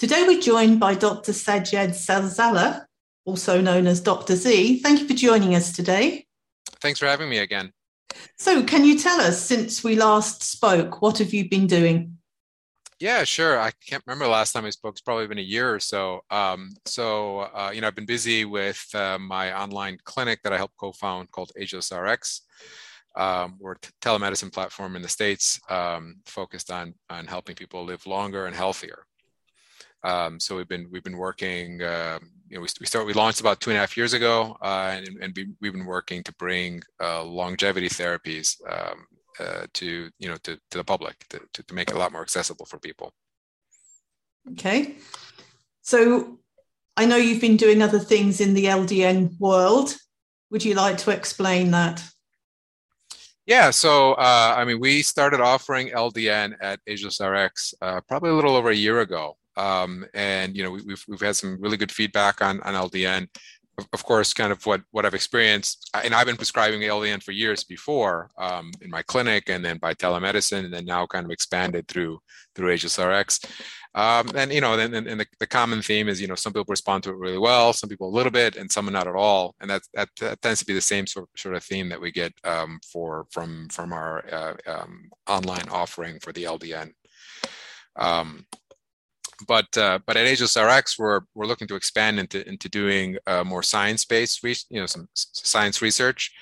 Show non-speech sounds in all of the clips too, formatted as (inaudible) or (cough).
Today we're joined by Dr. Sajad Zalzala, also known as Dr. Z. Thank you for joining us today. Thanks for having me again. So, can you tell us, since we last spoke, what have you been doing? Yeah, sure. I can't remember the last time we spoke. It's probably been a year or so. Um, so, uh, you know, I've been busy with uh, my online clinic that I helped co-found called Ageless RX. Um, we're a telemedicine platform in the States um, focused on, on helping people live longer and healthier. Um, so we've been we've been working. Uh, you know, we we started we launched about two and a half years ago, uh, and, and we, have been working to bring uh, longevity therapies um, uh, to you know to, to the public to, to, to make it a lot more accessible for people. Okay, so I know you've been doing other things in the LDN world. Would you like to explain that? Yeah, so uh, I mean, we started offering LDN at Ageless uh, probably a little over a year ago, um, and you know we, have we've had some really good feedback on on LDN of course, kind of what what I've experienced, and I've been prescribing LDN for years before um, in my clinic, and then by telemedicine, and then now kind of expanded through through Ageless RX. Um, and you know, and, and the, the, common theme is you know some people respond to it really well, some people a little bit, and some not at all. And that that, that tends to be the same sort of, sort of theme that we get um, for from from our uh, um, online offering for the LDN. But uh, but at Ageless RX, we're we're looking to expand into into doing uh, more science-based, you know, some science research,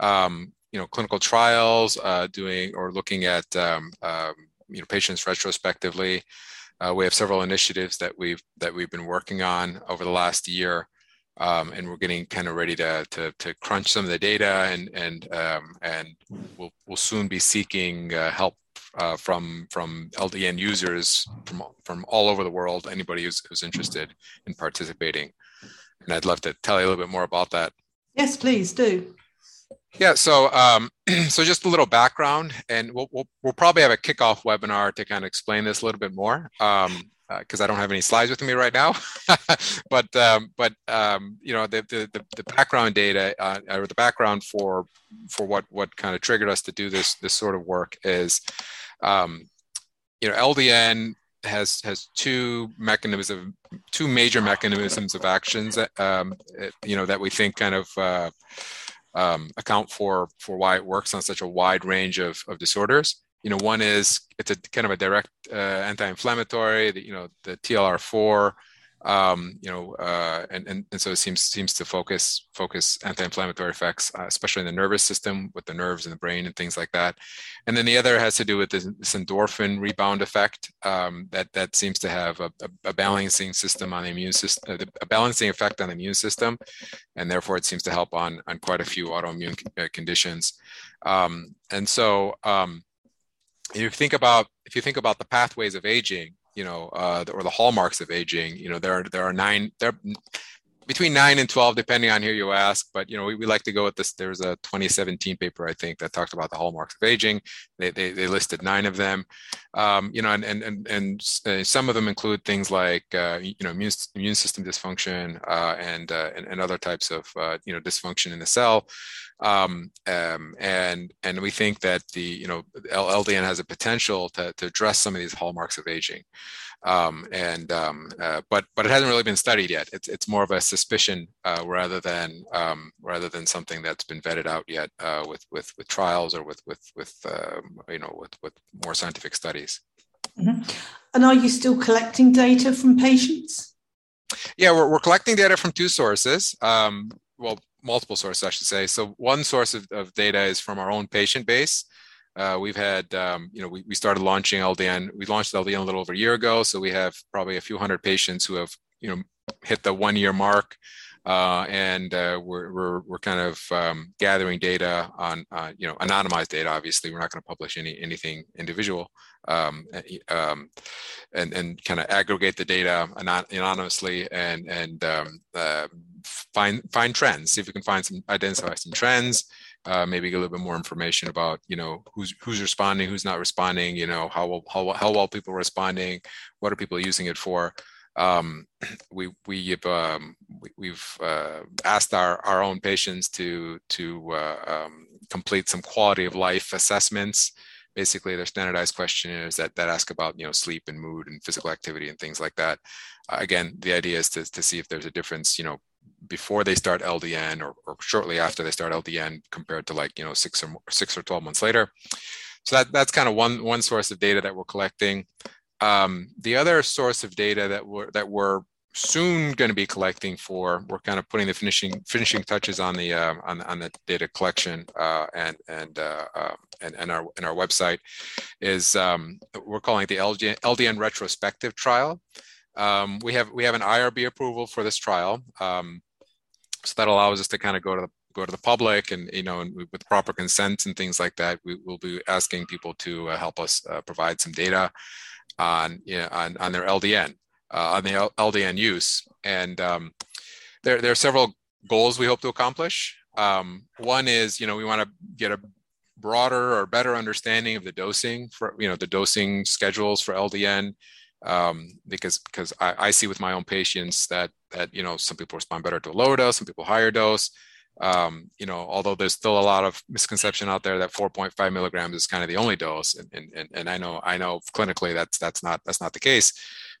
um, you know, clinical trials, uh, doing or looking at um, um, you know patients retrospectively. Uh, we have several initiatives that we've that we've been working on over the last year. Um, and we're getting kind of ready to, to, to crunch some of the data and and um, and we'll we'll soon be seeking uh, help uh, from from LDN users from from all over the world. Anybody who's, who's interested in participating, and I'd love to tell you a little bit more about that. Yes, please do. Yeah, so um, (clears throat) so just a little background, and we'll, we'll, we'll probably have a kickoff webinar to kind of explain this a little bit more. Um, because uh, I don't have any slides with me right now. (laughs) but um, but um, you know the, the the background data uh, or the background for for what what kind of triggered us to do this this sort of work is um, you know LDN has has two mechanisms of two major mechanisms of actions that, um, you know that we think kind of uh, um, account for for why it works on such a wide range of, of disorders you know, one is it's a kind of a direct uh, anti-inflammatory. The, you know, the TLR4, um, you know, uh, and, and and so it seems seems to focus focus anti-inflammatory effects, uh, especially in the nervous system with the nerves in the brain and things like that. And then the other has to do with this, this endorphin rebound effect um, that that seems to have a, a, a balancing system on the immune system, uh, a balancing effect on the immune system, and therefore it seems to help on on quite a few autoimmune uh, conditions. Um, and so um, you think about if you think about the pathways of aging you know uh, or the hallmarks of aging you know there are there are nine there between 9 and 12 depending on who you ask but you know we, we like to go with this there's a 2017 paper i think that talked about the hallmarks of aging. They, they, they listed nine of them. Um, you know and and and, and uh, some of them include things like uh, you know immune, immune system dysfunction uh, and, uh, and, and other types of uh, you know dysfunction in the cell. Um, um, and and we think that the you know LDN has a potential to, to address some of these hallmarks of aging, um, and um, uh, but but it hasn't really been studied yet. It's it's more of a suspicion uh, rather than um, rather than something that's been vetted out yet uh, with with with trials or with with with um, you know with with more scientific studies. Mm-hmm. And are you still collecting data from patients? Yeah, we're, we're collecting data from two sources. Um, well, multiple sources, I should say. So one source of, of data is from our own patient base. Uh, we've had, um, you know, we, we started launching LDN. We launched LDN a little over a year ago. So we have probably a few hundred patients who have, you know, hit the one year mark uh, and uh, we're, we're, we're kind of um, gathering data on uh, you know anonymized data. Obviously, we're not going to publish any anything individual, um, um, and and kind of aggregate the data anonymously and and um, uh, find find trends. See if we can find some identify some trends. Uh, maybe a little bit more information about you know who's who's responding, who's not responding. You know how how how well people are responding. What are people using it for? um, (clears throat) we we've um, we, have uh, asked our, our own patients to to uh, um, complete some quality of life assessments. Basically, they're standardized questionnaires that that ask about you know sleep and mood and physical activity and things like that. Uh, again, the idea is to to see if there's a difference, you know, before they start LDN or, or shortly after they start LDN compared to like you know six or six or twelve months later. So that that's kind of one one source of data that we're collecting. Um, the other source of data that we're that we're soon going to be collecting for, we're kind of putting the finishing finishing touches on the uh, on, on the data collection uh, and and, uh, um, and and our and our website is um, we're calling it the LDN, LDN retrospective trial. Um, we have we have an IRB approval for this trial, um, so that allows us to kind of go to the go to the public and you know and with proper consent and things like that we will be asking people to uh, help us uh, provide some data on you know, on, on their LDN uh, on the LDN use. And um, there there are several goals we hope to accomplish. Um, one is you know we want to get a broader or better understanding of the dosing for you know the dosing schedules for LDN um, because because I, I, see with my own patients that that you know some people respond better to a lower dose, some people higher dose. Um, you know, although there's still a lot of misconception out there that 4.5 milligrams is kind of the only dose, and, and, and I know I know clinically that's that's not that's not the case,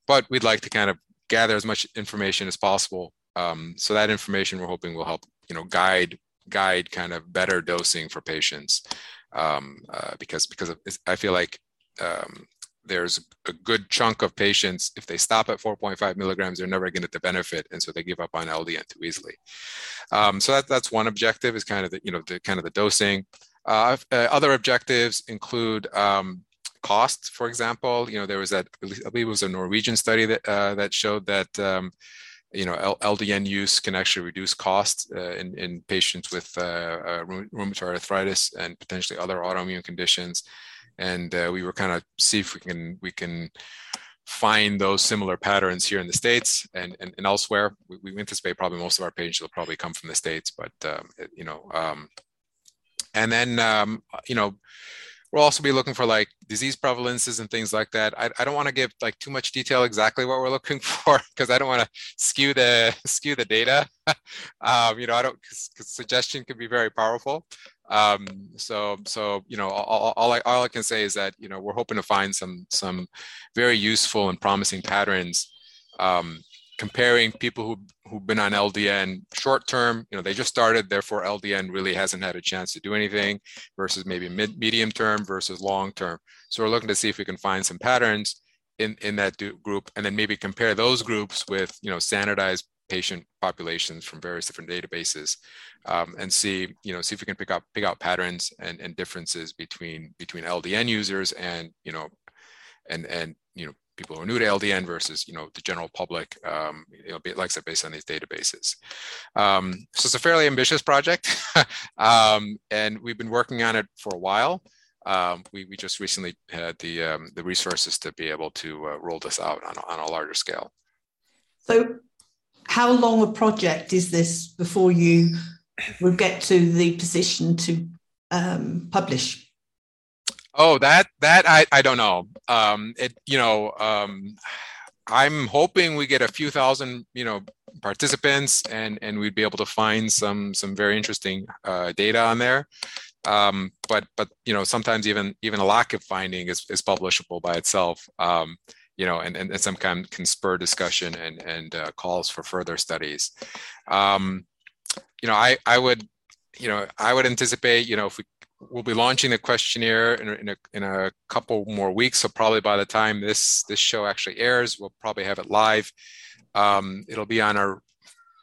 but we'd like to kind of gather as much information as possible. Um, so that information we're hoping will help you know guide guide kind of better dosing for patients um, uh, because because I feel like um, there's a good chunk of patients, if they stop at 4.5 milligrams, they're never going to get the benefit. And so they give up on LDN too easily. Um, so that, that's one objective is kind of the, you know, the kind of the dosing. Uh, uh, other objectives include um, cost, for example. You know, there was that, I believe it was a Norwegian study that, uh, that showed that, um, you know, LDN use can actually reduce costs uh, in, in patients with uh, uh, rheumatoid arthritis and potentially other autoimmune conditions and uh, we were kind of see if we can we can find those similar patterns here in the states and and, and elsewhere. We, we, anticipate probably most of our patients will probably come from the states, but um, you know, um, and then um, you know. We'll also be looking for like disease prevalences and things like that. I, I don't want to give like too much detail exactly what we're (laughs) looking for because I don't want to skew the (laughs) skew the data. (laughs) um, you know, I don't because suggestion can be very powerful. Um, so, so you know, all, all, I, all I can say is that you know we're hoping to find some some very useful and promising patterns um, comparing people who who've been on LDN short term. You know, they just started, therefore LDN really hasn't had a chance to do anything, versus maybe mid medium term versus long term. So we're looking to see if we can find some patterns in in that group, and then maybe compare those groups with you know standardized patient populations from various different databases um, and see you know see if we can pick up pick out patterns and, and differences between between LDN users and you know and and you know people who are new to LDN versus you know the general public um, you know like I said based on these databases. Um, so it's a fairly ambitious project (laughs) um, and we've been working on it for a while. Um, we, we just recently had the um, the resources to be able to uh, roll this out on, on a larger scale. So how long a project is this before you would get to the position to um, publish? Oh, that that I, I don't know. Um, it you know um, I'm hoping we get a few thousand you know participants and and we'd be able to find some some very interesting uh, data on there. Um, but but you know sometimes even even a lack of finding is, is publishable by itself. Um, you know, and, and, some kind can spur discussion and, and uh, calls for further studies. Um, you know, I, I would, you know, I would anticipate, you know, if we, we'll be launching the questionnaire in, in, a, in a couple more weeks. So probably by the time this, this show actually airs, we'll probably have it live. Um, it'll be on our,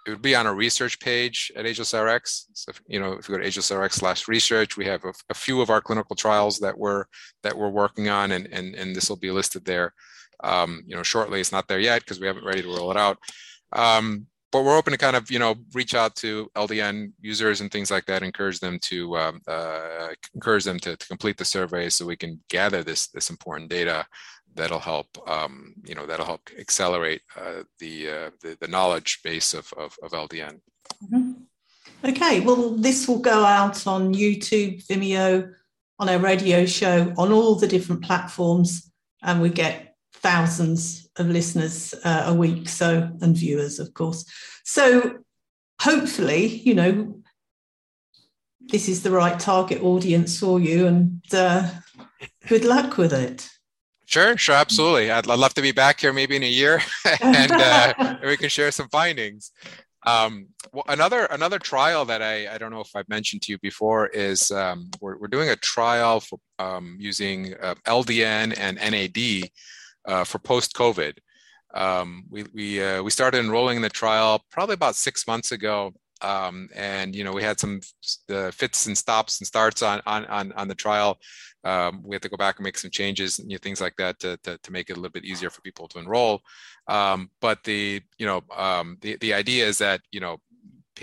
it would be on our research page at AgelessRX. So, if, you know, if you go to AgelessRX slash research, we have a, a, few of our clinical trials that we're, that we're working on and, and, and this will be listed there um, you know, shortly. It's not there yet because we haven't ready to roll it out. Um, but we're open to kind of you know reach out to LDN users and things like that, encourage them to um, uh, encourage them to, to complete the survey so we can gather this this important data that'll help um, you know that'll help accelerate uh, the, uh, the, the knowledge base of of, of LDN. Mm-hmm. Okay, well this will go out on YouTube, Vimeo, on our radio show, on all the different platforms, and we get thousands of listeners uh, a week, so and viewers, of course. So hopefully, you know, this is the right target audience for you, and uh, good luck with it. Sure, sure, absolutely. I'd, I'd love to be back here maybe in a year, (laughs) and uh, (laughs) we can share some findings. Um, well, another another trial that I, I don't know if I've mentioned to you before is um, we're, we're doing a trial for um, using uh, LDN and NAD for post COVID. Um, we we uh, we started enrolling in the trial probably about six months ago, um, and you know we had some uh, fits and stops and starts on on on, on the trial. Um, we had to go back and make some changes and you know, things like that to, to, to, make it a little bit easier for people to enroll. Um, but the you know um, the the idea is that you know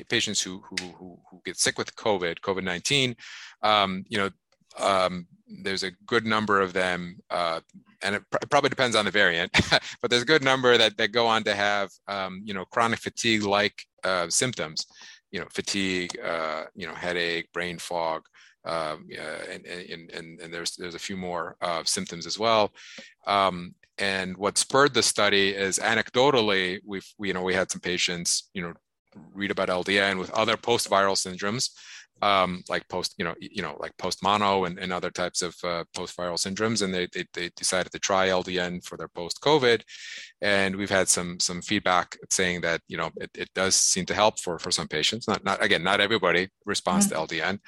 patients who who who, who get sick with COVID COVID nineteen, um, you know um, there's a good number of them, uh, and it, pr- it, probably depends on the variant, (laughs) but there's a good number that, that go on to have, um, you know, chronic fatigue-like uh, symptoms, you know, fatigue, uh, you know, headache, brain fog, um, and, and, and, and, there's there's a few more uh, symptoms as well. Um, and what spurred the study is anecdotally, we've we, you know we had some patients you know read about LDN with other post-viral syndromes um, like post, you know, you know, like post mono and, and other types of uh, post viral syndromes, and they, they, they decided to try LDN for their post COVID, and we've had some some feedback saying that you know it, it does seem to help for for some patients. Not not again, not everybody responds mm-hmm. to LDN,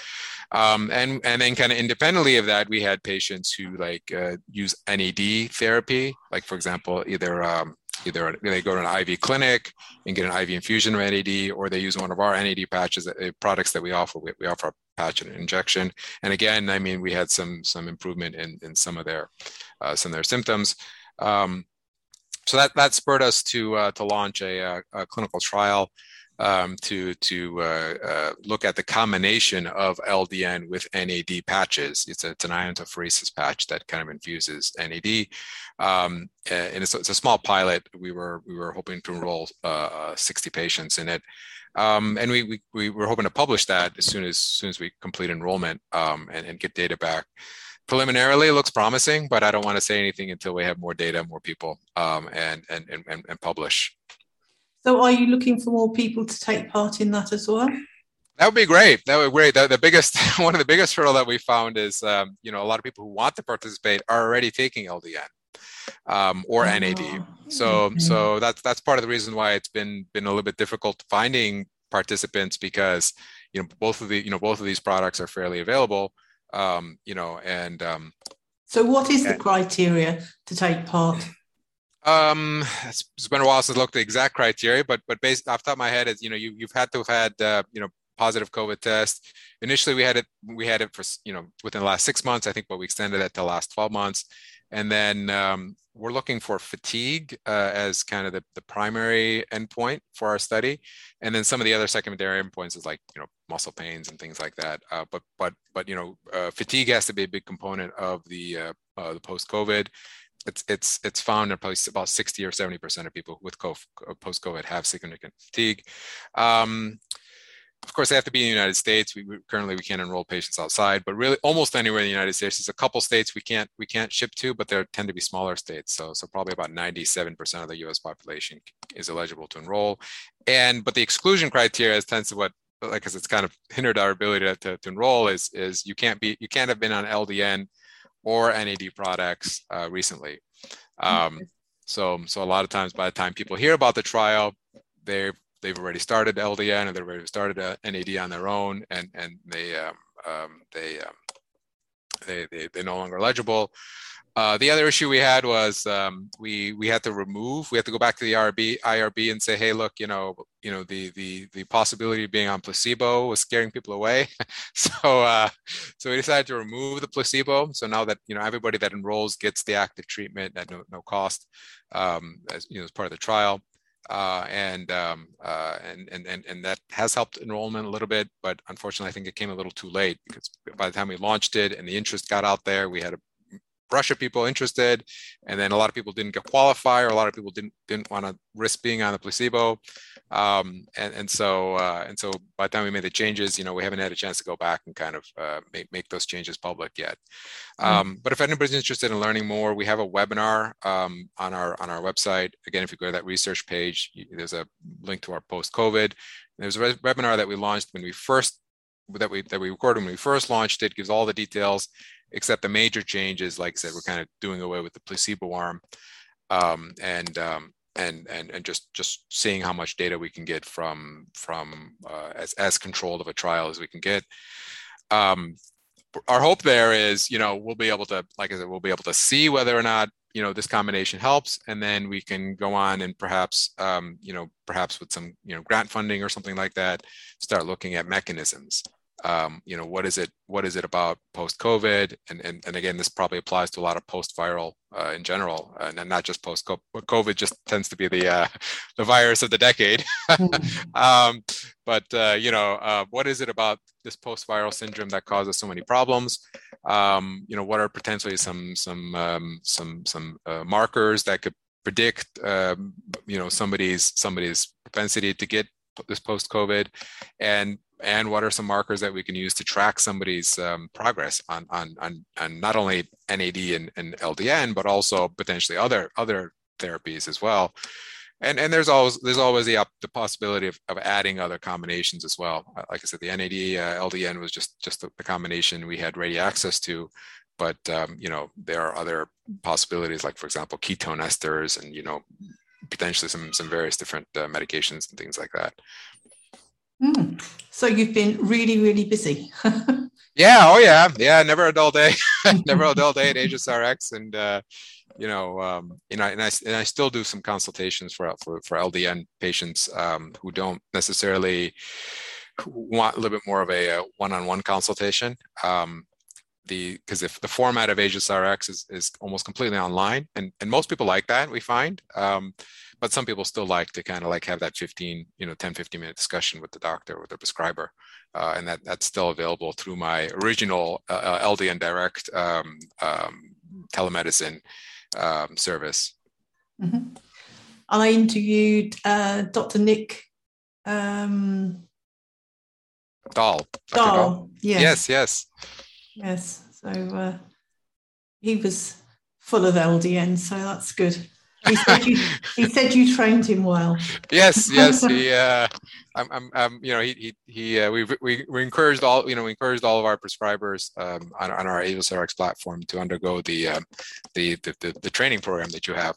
um, and and then kind of independently of that, we had patients who like uh, use NAD therapy, like for example, either um, either they go to an IV clinic and get an IV infusion of NAD, or they use one of our NAD patches, uh, products that we offer. We, we offer a patch and an injection. And again, I mean, we had some some improvement in in some of their uh, some of their symptoms. Um, so that that spurred us to uh, to launch a, a, a clinical trial um, to to uh, uh, look at the combination of LDN with NAD patches. It's, a, it's an iontophoresis patch that kind of infuses NAD, um, and it's, it's, a small pilot. We were we were hoping to enroll uh, uh 60 patients in it, um, and we, we we were hoping to publish that as soon as, as soon as we complete enrollment um, and, and get data back preliminarily looks promising, but I don't want to say anything until we have more data, more people, um, and, and, and, and publish. So, are you looking for more people to take part in that as well? That would be great. That would be great. The, the biggest, (laughs) one of the biggest hurdle that we found is, um, you know, a lot of people who want to participate are already taking LDN um, or oh, NAD. So, so that's that's part of the reason why it's been been a little bit difficult finding participants because, you know, both of the you know both of these products are fairly available. Um, you know, and um, so what is the criteria to take part? Um, it's, it's been a while since I looked at the exact criteria, but but based off the top of my head, is you know you you've had to have had uh, you know positive COVID test. Initially, we had it we had it for you know within the last six months, I think, but we extended it to the last twelve months, and then um, we're looking for fatigue uh, as kind of the, the primary endpoint for our study, and then some of the other secondary endpoints is like you know muscle pains and things like that. Uh, but but but you know uh, fatigue has to be a big component of the uh, uh, the post COVID it's it's it's found in probably about 60 or 70 percent of people with COVID, post COVID have significant fatigue. Um, of course, they have to be in the United States. We, we, currently we can't enroll patients outside, but really almost anywhere in the United States. There's a couple states we can't we can't ship to, but there tend to be smaller states. So so probably about 97 percent of the U.S. population is eligible to enroll. And but the exclusion criteria tends to what like because it's kind of hindered our ability to, to, to enroll is is you can't be you can't have been on LDN or NAD products uh, recently. Um, so, so a lot of times by the time people hear about the trial, they've they've already started LDN or they've already started a NAD on their own, and and they um, um, they, um, they they they're no longer eligible. Uh, the other issue we had was um, we we had to remove we had to go back to the IRB IRB and say hey look you know you know the the the possibility of being on placebo was scaring people away (laughs) so uh, so we decided to remove the placebo so now that you know everybody that enrolls gets the active treatment at no, no cost um, as you know as part of the trial uh, and, um, uh, and and and and that has helped enrollment a little bit. But unfortunately, I think it came a little too late because by the time we launched it and the interest got out there, we had a rush of people interested, and then a lot of people didn't get qualify, or a lot of people didn't didn't want to risk being on the placebo, um, and and so uh, and so by the time we made the changes, you know, we haven't had a chance to go back and kind of uh, make make those changes public yet. Mm-hmm. Um, but if anybody's interested in learning more, we have a webinar um, on our on our website. Again, if you go to that research page, there's a link to our post COVID. There's a webinar that we launched when we first that we that we recorded when we first launched it gives all the details except the major changes, like I said, we're kind of doing away with the placebo arm, um, and um, and and and just just seeing how much data we can get from from uh, as as controlled of a trial as we can get. Um, our hope there is, you know, we'll be able to, like I said, we'll be able to see whether or not you know this combination helps, and then we can go on and perhaps, um, you know, perhaps with some you know grant funding or something like that, start looking at mechanisms um, you know what is it what is it about post covid and, and and again this probably applies to a lot of post viral uh, in general uh, and not just post covid just tends to be the uh, (laughs) the virus of the decade. Mm. (laughs) um, but uh, you know uh, what is it about this post viral syndrome that causes so many problems? Um, you know what are potentially some some um, some some uh, markers that could predict um, you know somebody's somebody's propensity to get this post covid and and what are some markers that we can use to track somebody's um, progress on, on, on, on not only NAD and, and LDN, but also potentially other, other therapies as well. And, and there's always there's always the, the possibility of, of adding other combinations as well. Uh, like I said, the NAD uh, LDN was just just the, the, combination we had ready access to, but um, you know there are other possibilities like for example ketone esters and you know potentially some some various different uh, medications and things like that. Mm. So you've been really, really busy. (laughs) yeah. Oh, yeah. Yeah. Never a dull day. (laughs) never a dull day at Ageless RX, and uh, you know, um, you know, and I and I still do some consultations for for, for LDN patients um, who don't necessarily want a little bit more of a, a one-on-one consultation. Um, the because if the format of Ageless RX is, is almost completely online, and and most people like that, we find. Um, but some people still like to kind of like have that 15 you know 10 15 minute discussion with the doctor with the prescriber uh, and that that's still available through my original uh, ldn direct um, um, telemedicine um, service mm-hmm. i interviewed uh, dr nick um, Dahl. Dahl. Dahl. Yes. yes yes yes so uh, he was full of ldn so that's good he said you, he said you trained him well. Yes, yes. He, uh, I'm, I'm, I'm, you know, he, he, he uh, we, we, we encouraged all, you know, we encouraged all of our prescribers um, on, on our Ageless RX platform to undergo the, um, the, the, the, the, training program that you have.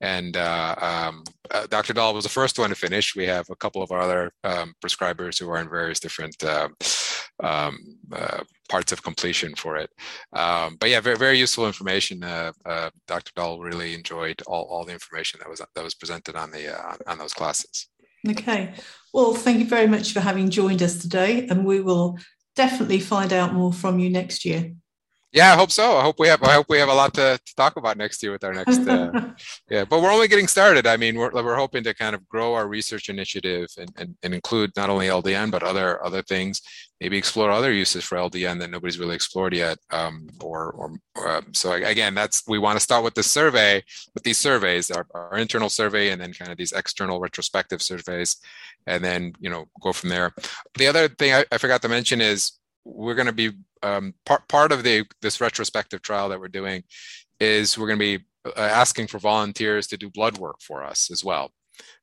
And uh, um, uh, Dr. Dahl was the first one to finish. We have a couple of our other um, prescribers who are in various different uh, um, uh, parts of completion for it. Um, but yeah, very very useful information. Uh, uh, Dr. Dahl really enjoyed all, all the information that was that was presented on the uh, on those classes. Okay, well, thank you very much for having joined us today, and we will definitely find out more from you next year. Yeah, I hope so. I hope we have. I hope we have a lot to, to talk about next year with our next. Uh, (laughs) yeah, but we're only getting started. I mean, we're we're hoping to kind of grow our research initiative and, and, and include not only LDN but other other things. Maybe explore other uses for LDN that nobody's really explored yet. Um, or or, or uh, so again, that's we want to start with this survey, with these surveys, our, our internal survey, and then kind of these external retrospective surveys, and then you know go from there. The other thing I, I forgot to mention is we're going to be um, part part of the this retrospective trial that we're doing is we're going to be uh, asking for volunteers to do blood work for us as well.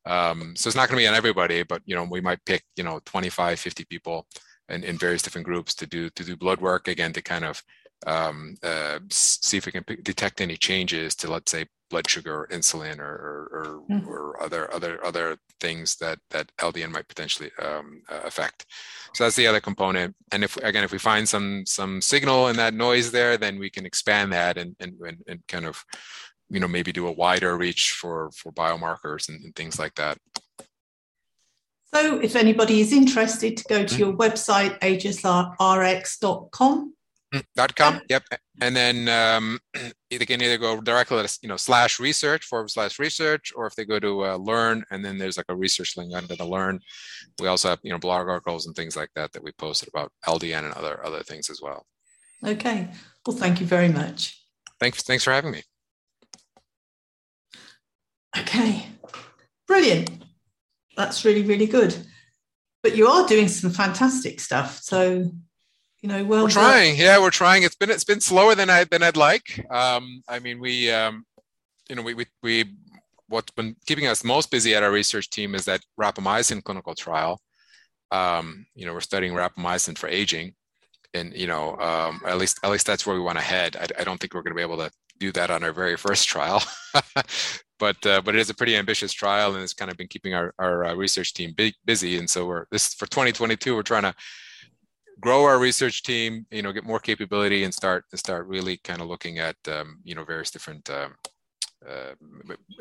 Um, so it's not going to be on everybody, but you know we might pick you know 25, 50 people in, in various different groups to do to do blood work again to kind of um, uh, see if we can p- detect any changes to let's say blood sugar or insulin or or, or, mm. or other other other things that that LDN might potentially um, uh, affect. So that's the other component. And if again, if we find some some signal in that noise there, then we can expand that and and and, and kind of you know maybe do a wider reach for for biomarkers and, and things like that. So if anybody is interested to go to mm-hmm. your website, agelessrx.com. Mm, dot com. Yep. And then um, (clears throat) they can either go directly to you know slash research forward slash research, or if they go to uh, learn, and then there's like a research link under the learn. We also have you know blog articles and things like that that we posted about LDN and other other things as well. Okay. Well, thank you very much. Thanks. Thanks for having me. Okay. Brilliant. That's really really good. But you are doing some fantastic stuff. So you know, well, we're trying. Yeah, we're trying. It's been it's been slower than I than I'd like. Um, I mean, we, um, you know, we we we what's been keeping us most busy at our research team is that rapamycin clinical trial. Um, you know, we're studying rapamycin for aging, and you know, um, at least at least that's where we want to head. I, I don't think we're going to be able to do that on our very first trial, (laughs) but uh, but it is a pretty ambitious trial, and it's kind of been keeping our our uh, research team big, busy. And so we're this for 2022. We're trying to grow our research team, you know, get more capability and start and start really kind of looking at um, you know various different um, uh,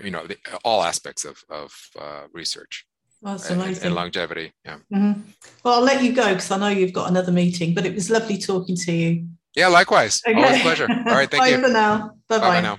you know the, all aspects of of uh, research. that's and, amazing. and longevity. Yeah. Mm-hmm. Well, I'll let you go because I know you've got another meeting, but it was lovely talking to you. Yeah, likewise. Okay. Always a pleasure. All right, (laughs) thank bye you. for now. Bye bye now.